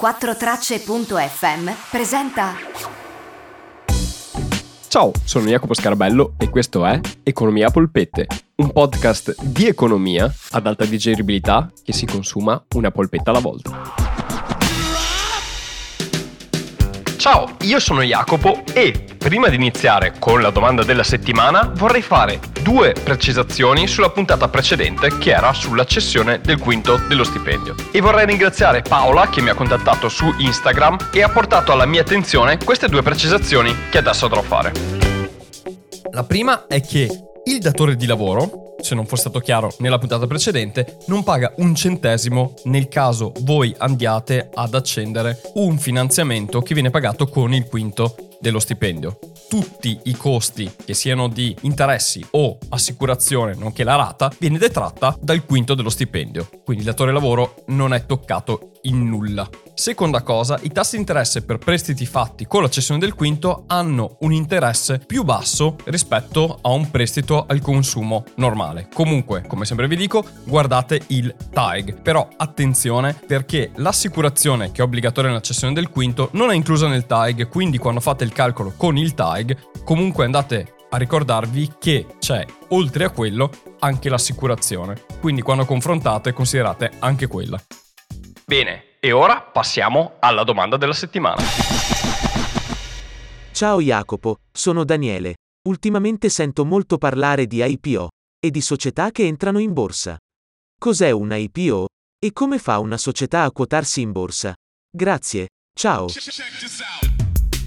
4tracce.fm presenta Ciao, sono Jacopo Scarabello e questo è Economia Polpette, un podcast di economia ad alta digeribilità che si consuma una polpetta alla volta. Ciao, io sono Jacopo e prima di iniziare con la domanda della settimana vorrei fare due precisazioni sulla puntata precedente che era sulla cessione del quinto dello stipendio. E vorrei ringraziare Paola che mi ha contattato su Instagram e ha portato alla mia attenzione queste due precisazioni che adesso andrò a fare. La prima è che il datore di lavoro se non fosse stato chiaro nella puntata precedente, non paga un centesimo nel caso voi andiate ad accendere un finanziamento che viene pagato con il quinto dello stipendio. Tutti i costi, che siano di interessi o assicurazione, nonché la rata, viene detratta dal quinto dello stipendio. Quindi il datore lavoro non è toccato in nulla. Seconda cosa, i tassi di interesse per prestiti fatti con la cessione del quinto hanno un interesse più basso rispetto a un prestito al consumo normale. Comunque, come sempre vi dico, guardate il TAG. Però attenzione perché l'assicurazione che è obbligatoria nella cessione del quinto non è inclusa nel TAG, quindi quando fate il calcolo con il TAG, comunque andate a ricordarvi che c'è oltre a quello anche l'assicurazione. Quindi quando confrontate considerate anche quella. Bene, e ora passiamo alla domanda della settimana. Ciao Jacopo, sono Daniele. Ultimamente sento molto parlare di IPO e di società che entrano in borsa. Cos'è un IPO? E come fa una società a quotarsi in borsa? Grazie, ciao.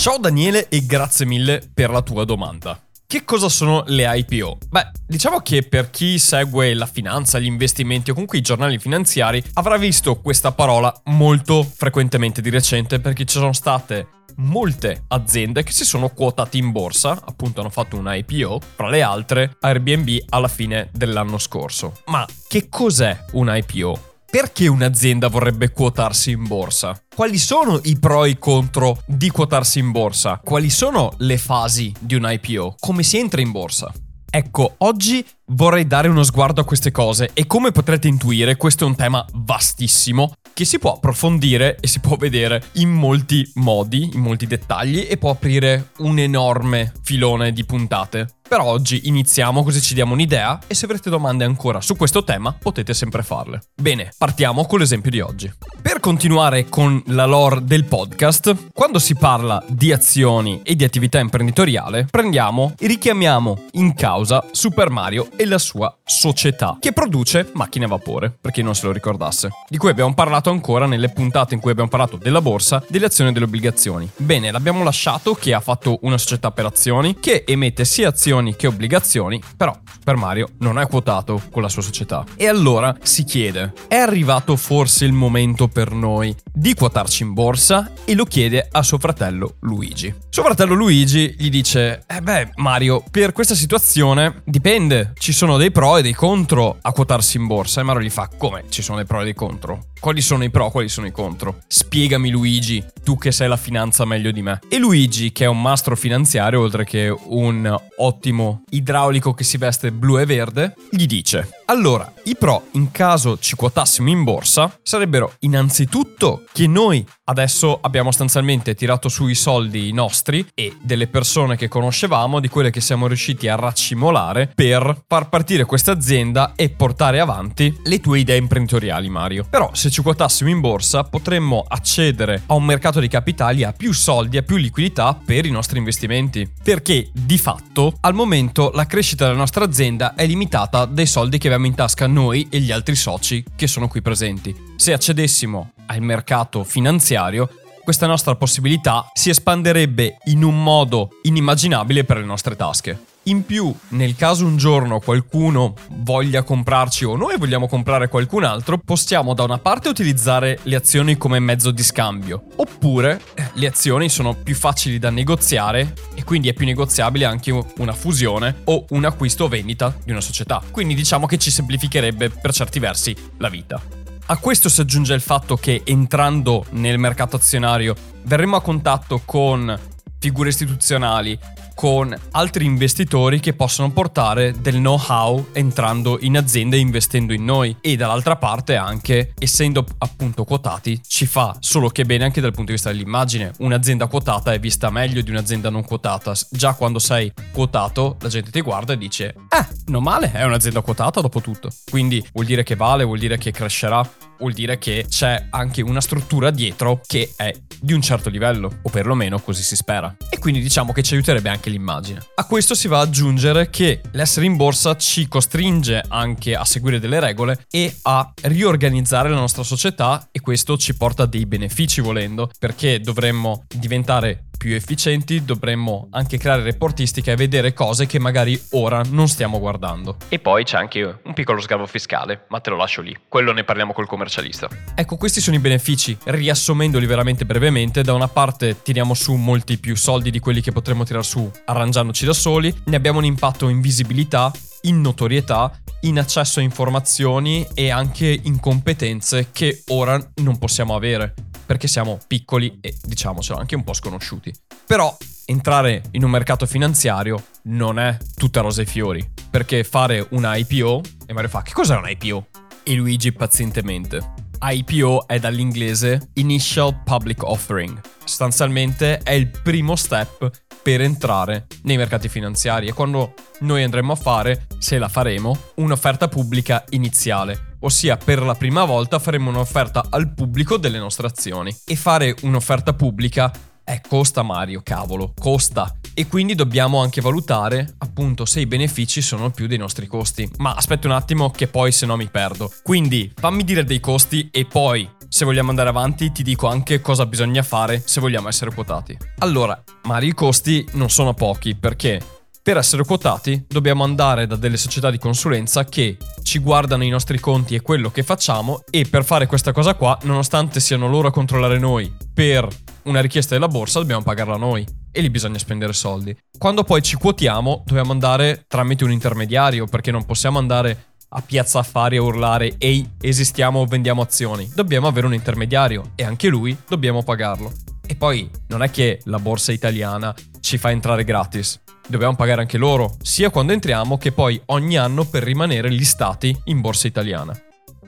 Ciao Daniele e grazie mille per la tua domanda. Che cosa sono le IPO? Beh, diciamo che per chi segue la finanza, gli investimenti o comunque i giornali finanziari avrà visto questa parola molto frequentemente di recente perché ci sono state molte aziende che si sono quotate in borsa, appunto hanno fatto un IPO, fra le altre Airbnb alla fine dell'anno scorso. Ma che cos'è un IPO? Perché un'azienda vorrebbe quotarsi in borsa? Quali sono i pro e i contro di quotarsi in borsa? Quali sono le fasi di un IPO? Come si entra in borsa? Ecco, oggi vorrei dare uno sguardo a queste cose e come potrete intuire questo è un tema vastissimo che si può approfondire e si può vedere in molti modi, in molti dettagli e può aprire un enorme filone di puntate. Per oggi iniziamo così ci diamo un'idea e se avrete domande ancora su questo tema potete sempre farle. Bene, partiamo con l'esempio di oggi. Per continuare con la lore del podcast, quando si parla di azioni e di attività imprenditoriale, prendiamo e richiamiamo in causa Super Mario e la sua società, che produce macchine a vapore, per chi non se lo ricordasse, di cui abbiamo parlato ancora nelle puntate in cui abbiamo parlato della borsa, delle azioni e delle obbligazioni. Bene, l'abbiamo lasciato che ha fatto una società per azioni che emette sia azioni che obbligazioni, però Super Mario non è quotato con la sua società. E allora si chiede, è arrivato forse il momento per noi di quotarci in borsa? E lo chiede a suo fratello Luigi. Suo fratello Luigi gli dice, eh beh Mario, per questa situazione dipende, ci sono dei pro e dei contro a quotarsi in borsa. E Mario gli fa, come ci sono dei pro e dei contro? Quali sono i pro, quali sono i contro? Spiegami Luigi, tu che sai la finanza meglio di me. E Luigi, che è un mastro finanziario, oltre che un ottimo idraulico che si veste blu e verde, gli dice: Allora, i pro, in caso ci quotassimo in borsa, sarebbero innanzitutto che noi adesso abbiamo sostanzialmente tirato su i soldi nostri e delle persone che conoscevamo, di quelle che siamo riusciti a raccimolare per far partire questa azienda e portare avanti le tue idee imprenditoriali, Mario. Però se ci quotassimo in borsa potremmo accedere a un mercato di capitali a più soldi, a più liquidità per i nostri investimenti. Perché di fatto al momento la crescita della nostra azienda è limitata dai soldi che abbiamo in tasca noi e gli altri soci che sono qui presenti. Se accedessimo al mercato finanziario, questa nostra possibilità si espanderebbe in un modo inimmaginabile per le nostre tasche. In più, nel caso un giorno qualcuno voglia comprarci o noi vogliamo comprare qualcun altro, possiamo da una parte utilizzare le azioni come mezzo di scambio, oppure eh, le azioni sono più facili da negoziare e quindi è più negoziabile anche una fusione o un acquisto o vendita di una società. Quindi diciamo che ci semplificherebbe per certi versi la vita. A questo si aggiunge il fatto che entrando nel mercato azionario verremo a contatto con figure istituzionali, con altri investitori che possono portare del know-how entrando in azienda e investendo in noi e dall'altra parte anche essendo appunto quotati ci fa solo che bene anche dal punto di vista dell'immagine. Un'azienda quotata è vista meglio di un'azienda non quotata. Già quando sei quotato la gente ti guarda e dice "Eh, non male, è un'azienda quotata dopo tutto". Quindi vuol dire che vale, vuol dire che crescerà vuol dire che c'è anche una struttura dietro che è di un certo livello, o perlomeno così si spera. E quindi diciamo che ci aiuterebbe anche l'immagine. A questo si va ad aggiungere che l'essere in borsa ci costringe anche a seguire delle regole e a riorganizzare la nostra società e questo ci porta dei benefici volendo, perché dovremmo diventare più efficienti dovremmo anche creare reportistica e vedere cose che magari ora non stiamo guardando. E poi c'è anche un piccolo sgavo fiscale, ma te lo lascio lì. Quello ne parliamo col commercialista. Ecco, questi sono i benefici. Riassumendoli veramente brevemente, da una parte tiriamo su molti più soldi di quelli che potremmo tirare su arrangiandoci da soli, ne abbiamo un impatto in visibilità, in notorietà in accesso a informazioni e anche in competenze che ora non possiamo avere perché siamo piccoli e diciamocelo anche un po' sconosciuti. Però entrare in un mercato finanziario non è tutta rose e fiori, perché fare una IPO e Mario fa che cos'è un IPO? E Luigi pazientemente. IPO è dall'inglese Initial Public Offering. Sostanzialmente è il primo step per entrare nei mercati finanziari e quando noi andremo a fare, se la faremo, un'offerta pubblica iniziale, ossia per la prima volta faremo un'offerta al pubblico delle nostre azioni. E fare un'offerta pubblica eh, costa Mario, cavolo, costa. E quindi dobbiamo anche valutare appunto se i benefici sono più dei nostri costi. Ma aspetta un attimo che poi se no mi perdo. Quindi fammi dire dei costi e poi se vogliamo andare avanti ti dico anche cosa bisogna fare se vogliamo essere quotati. Allora, Mario, i costi non sono pochi perché per essere quotati dobbiamo andare da delle società di consulenza che ci guardano i nostri conti e quello che facciamo e per fare questa cosa qua, nonostante siano loro a controllare noi per una richiesta della borsa, dobbiamo pagarla noi e lì bisogna spendere soldi. Quando poi ci quotiamo dobbiamo andare tramite un intermediario perché non possiamo andare a piazza affari a urlare ehi esistiamo o vendiamo azioni. Dobbiamo avere un intermediario e anche lui dobbiamo pagarlo. E poi non è che la borsa italiana ci fa entrare gratis dobbiamo pagare anche loro, sia quando entriamo che poi ogni anno per rimanere listati in borsa italiana.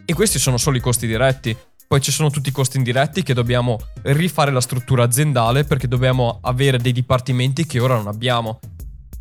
E questi sono solo i costi diretti. Poi ci sono tutti i costi indiretti che dobbiamo rifare la struttura aziendale perché dobbiamo avere dei dipartimenti che ora non abbiamo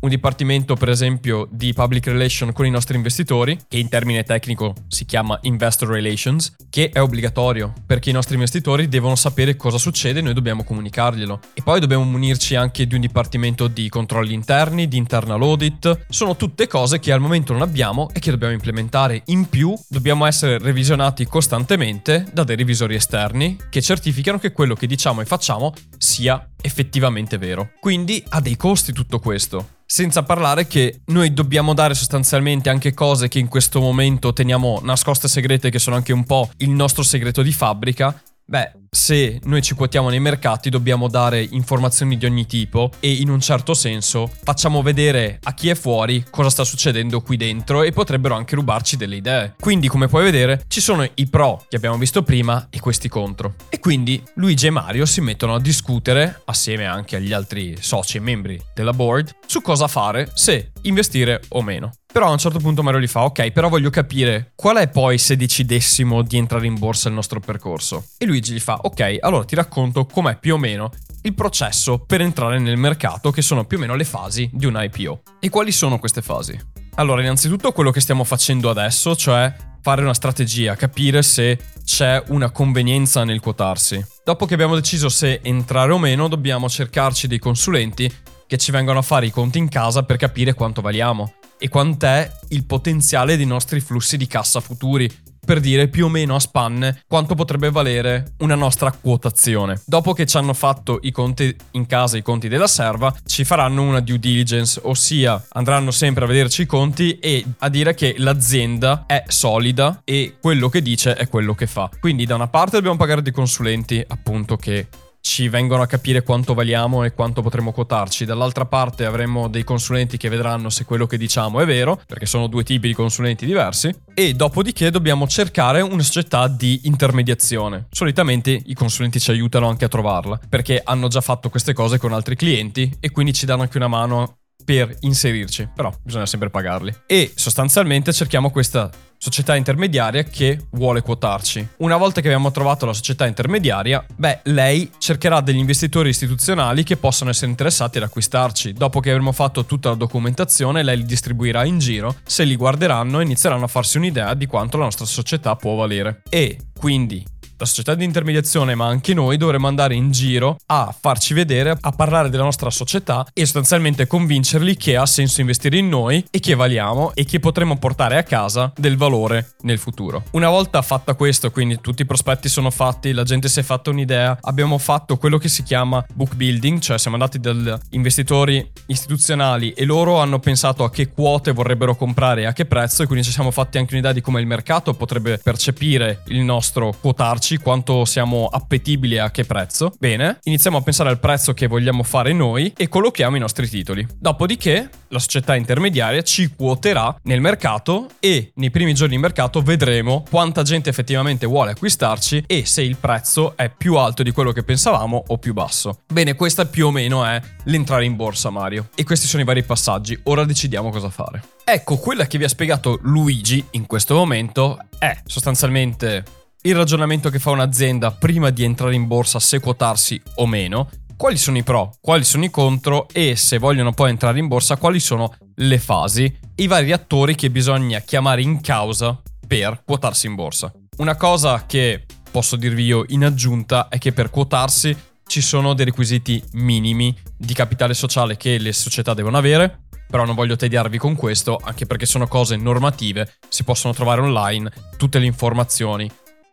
un dipartimento per esempio di public relation con i nostri investitori, che in termine tecnico si chiama investor relations, che è obbligatorio perché i nostri investitori devono sapere cosa succede e noi dobbiamo comunicarglielo. E poi dobbiamo munirci anche di un dipartimento di controlli interni, di internal audit, sono tutte cose che al momento non abbiamo e che dobbiamo implementare. In più dobbiamo essere revisionati costantemente da dei revisori esterni che certificano che quello che diciamo e facciamo sia effettivamente vero. Quindi ha dei costi tutto questo. Senza parlare che noi dobbiamo dare sostanzialmente anche cose che in questo momento teniamo nascoste segrete, che sono anche un po' il nostro segreto di fabbrica, Beh, se noi ci quotiamo nei mercati dobbiamo dare informazioni di ogni tipo e in un certo senso facciamo vedere a chi è fuori cosa sta succedendo qui dentro e potrebbero anche rubarci delle idee. Quindi come puoi vedere ci sono i pro che abbiamo visto prima e questi contro. E quindi Luigi e Mario si mettono a discutere assieme anche agli altri soci e membri della board su cosa fare se investire o meno. Però a un certo punto Mario gli fa, ok, però voglio capire qual è poi se decidessimo di entrare in borsa il nostro percorso. E Luigi gli fa, ok, allora ti racconto com'è più o meno il processo per entrare nel mercato, che sono più o meno le fasi di un IPO. E quali sono queste fasi? Allora, innanzitutto quello che stiamo facendo adesso, cioè fare una strategia, capire se c'è una convenienza nel quotarsi. Dopo che abbiamo deciso se entrare o meno, dobbiamo cercarci dei consulenti che ci vengono a fare i conti in casa per capire quanto valiamo e quant'è il potenziale dei nostri flussi di cassa futuri, per dire più o meno a spanne quanto potrebbe valere una nostra quotazione. Dopo che ci hanno fatto i conti in casa, i conti della serva, ci faranno una due diligence, ossia andranno sempre a vederci i conti e a dire che l'azienda è solida e quello che dice è quello che fa. Quindi da una parte dobbiamo pagare dei consulenti, appunto, che ci vengono a capire quanto valiamo e quanto potremo quotarci. Dall'altra parte avremo dei consulenti che vedranno se quello che diciamo è vero, perché sono due tipi di consulenti diversi. E dopodiché dobbiamo cercare una società di intermediazione. Solitamente i consulenti ci aiutano anche a trovarla, perché hanno già fatto queste cose con altri clienti e quindi ci danno anche una mano per inserirci, però bisogna sempre pagarli. E sostanzialmente cerchiamo questa società intermediaria che vuole quotarci. Una volta che abbiamo trovato la società intermediaria, beh, lei cercherà degli investitori istituzionali che possano essere interessati ad acquistarci. Dopo che avremo fatto tutta la documentazione, lei li distribuirà in giro, se li guarderanno inizieranno a farsi un'idea di quanto la nostra società può valere. E quindi la società di intermediazione, ma anche noi dovremmo andare in giro a farci vedere, a parlare della nostra società e sostanzialmente convincerli che ha senso investire in noi e che valiamo e che potremo portare a casa del valore nel futuro. Una volta fatta questo, quindi tutti i prospetti sono fatti, la gente si è fatta un'idea, abbiamo fatto quello che si chiama book building, cioè siamo andati dagli investitori istituzionali e loro hanno pensato a che quote vorrebbero comprare e a che prezzo e quindi ci siamo fatti anche un'idea di come il mercato potrebbe percepire il nostro quotarci dirci quanto siamo appetibili e a che prezzo. Bene, iniziamo a pensare al prezzo che vogliamo fare noi e collochiamo i nostri titoli. Dopodiché la società intermediaria ci quoterà nel mercato e nei primi giorni di mercato vedremo quanta gente effettivamente vuole acquistarci e se il prezzo è più alto di quello che pensavamo o più basso. Bene, questa più o meno è l'entrare in borsa, Mario. E questi sono i vari passaggi. Ora decidiamo cosa fare. Ecco, quella che vi ha spiegato Luigi in questo momento è sostanzialmente il ragionamento che fa un'azienda prima di entrare in borsa se quotarsi o meno, quali sono i pro, quali sono i contro e se vogliono poi entrare in borsa quali sono le fasi, i vari attori che bisogna chiamare in causa per quotarsi in borsa. Una cosa che posso dirvi io in aggiunta è che per quotarsi ci sono dei requisiti minimi di capitale sociale che le società devono avere, però non voglio tediarvi con questo, anche perché sono cose normative, si possono trovare online tutte le informazioni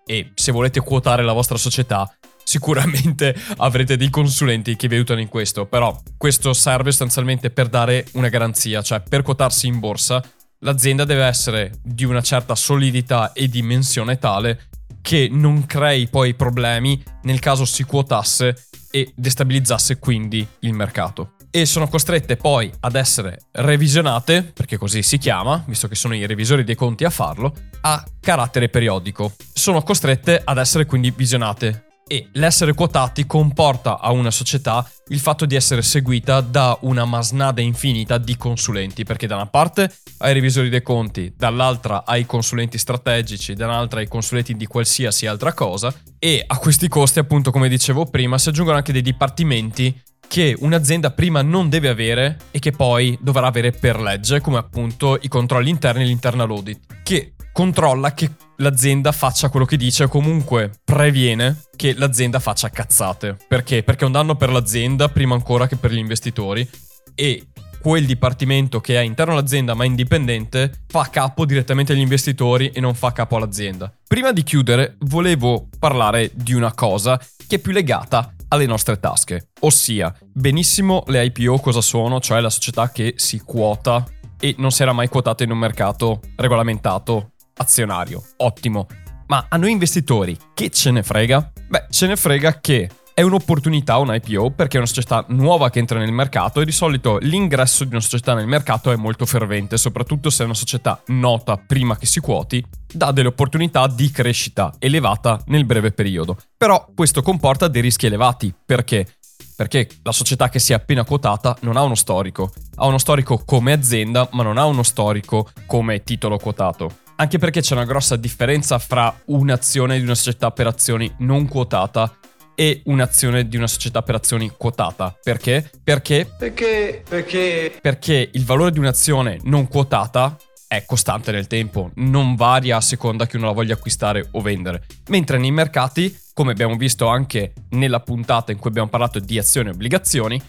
e se volete quotare la vostra società sicuramente avrete dei consulenti che vi aiutano in questo, però questo serve sostanzialmente per dare una garanzia, cioè per quotarsi in borsa l'azienda deve essere di una certa solidità e dimensione tale che non crei poi problemi nel caso si quotasse e destabilizzasse quindi il mercato e sono costrette poi ad essere revisionate, perché così si chiama, visto che sono i revisori dei conti a farlo, a carattere periodico. Sono costrette ad essere quindi visionate e l'essere quotati comporta a una società il fatto di essere seguita da una masnada infinita di consulenti, perché da una parte hai i revisori dei conti, dall'altra hai i consulenti strategici, dall'altra hai i consulenti di qualsiasi altra cosa e a questi costi, appunto come dicevo prima, si aggiungono anche dei dipartimenti che un'azienda prima non deve avere e che poi dovrà avere per legge, come appunto i controlli interni e l'internal audit, che controlla che l'azienda faccia quello che dice o comunque previene che l'azienda faccia cazzate. Perché? Perché è un danno per l'azienda prima ancora che per gli investitori e quel dipartimento che è interno all'azienda ma indipendente fa capo direttamente agli investitori e non fa capo all'azienda. Prima di chiudere volevo parlare di una cosa che è più legata alle nostre tasche. Ossia, benissimo le IPO cosa sono, cioè la società che si quota e non si era mai quotata in un mercato regolamentato azionario. Ottimo. Ma a noi investitori, che ce ne frega? Beh, ce ne frega che è un'opportunità un IPO perché è una società nuova che entra nel mercato e di solito l'ingresso di una società nel mercato è molto fervente, soprattutto se è una società nota prima che si quoti, dà delle opportunità di crescita elevata nel breve periodo. Però questo comporta dei rischi elevati, perché? Perché la società che si è appena quotata non ha uno storico, ha uno storico come azienda, ma non ha uno storico come titolo quotato. Anche perché c'è una grossa differenza fra un'azione di una società per azioni non quotata e un'azione di una società per azioni quotata. Perché? Perché? Perché? Perché? Perché il valore di un'azione non quotata è costante nel tempo, non varia a seconda che uno la voglia acquistare o vendere. Mentre nei mercati, come abbiamo visto anche nella puntata in cui abbiamo parlato di azioni e obbligazioni,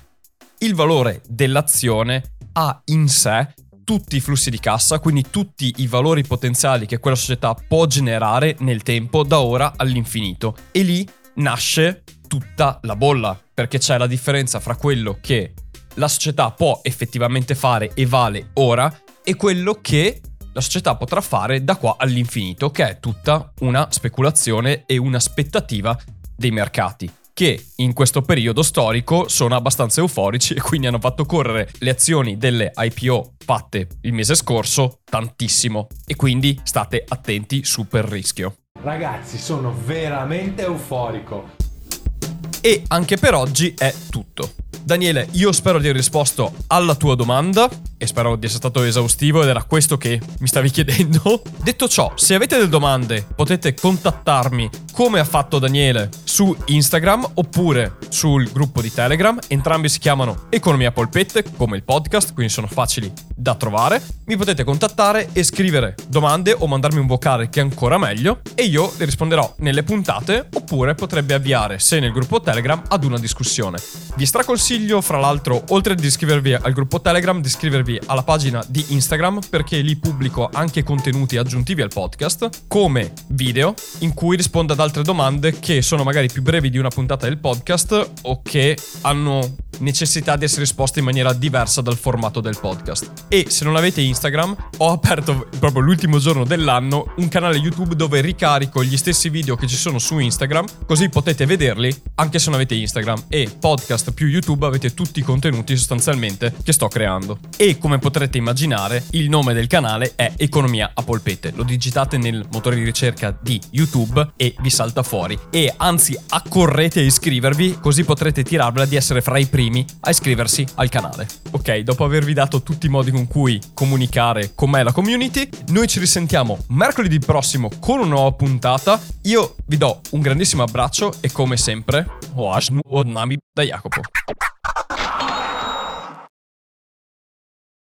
il valore dell'azione ha in sé tutti i flussi di cassa, quindi tutti i valori potenziali che quella società può generare nel tempo da ora all'infinito. E lì nasce tutta la bolla, perché c'è la differenza fra quello che la società può effettivamente fare e vale ora e quello che la società potrà fare da qua all'infinito, che è tutta una speculazione e un'aspettativa dei mercati che in questo periodo storico sono abbastanza euforici e quindi hanno fatto correre le azioni delle IPO fatte il mese scorso tantissimo e quindi state attenti super rischio. Ragazzi, sono veramente euforico. E anche per oggi è tutto. Daniele, io spero di aver risposto alla tua domanda e spero di essere stato esaustivo ed era questo che mi stavi chiedendo. Detto ciò, se avete delle domande potete contattarmi come ha fatto Daniele su Instagram oppure sul gruppo di Telegram. Entrambi si chiamano Economia Polpette come il podcast, quindi sono facili da trovare. Mi potete contattare e scrivere domande o mandarmi un vocale che è ancora meglio e io le risponderò nelle puntate oppure potrebbe avviare, se nel gruppo Telegram, ad una discussione. Vi straconsiglio, fra l'altro, oltre ad iscrivervi al gruppo Telegram, di iscrivervi alla pagina di Instagram perché lì pubblico anche contenuti aggiuntivi al podcast, come video, in cui rispondo ad altre domande che sono magari più brevi di una puntata del podcast o che hanno necessità di essere risposte in maniera diversa dal formato del podcast. E se non avete Instagram, ho aperto proprio l'ultimo giorno dell'anno un canale YouTube dove ricarico gli stessi video che ci sono su Instagram, così potete vederli anche se non avete Instagram e podcast più YouTube avete tutti i contenuti sostanzialmente che sto creando. E come potrete immaginare, il nome del canale è Economia a polpette. Lo digitate nel motore di ricerca di YouTube e vi salta fuori. E anzi, accorrete a iscrivervi così potrete tirarvela di essere fra i primi a iscriversi al canale. Ok, dopo avervi dato tutti i modi con cui comunicare con me e la community, noi ci risentiamo mercoledì prossimo con una nuova puntata. Io vi do un grandissimo abbraccio e come sempre, Oashnu Odnami da Jacopo.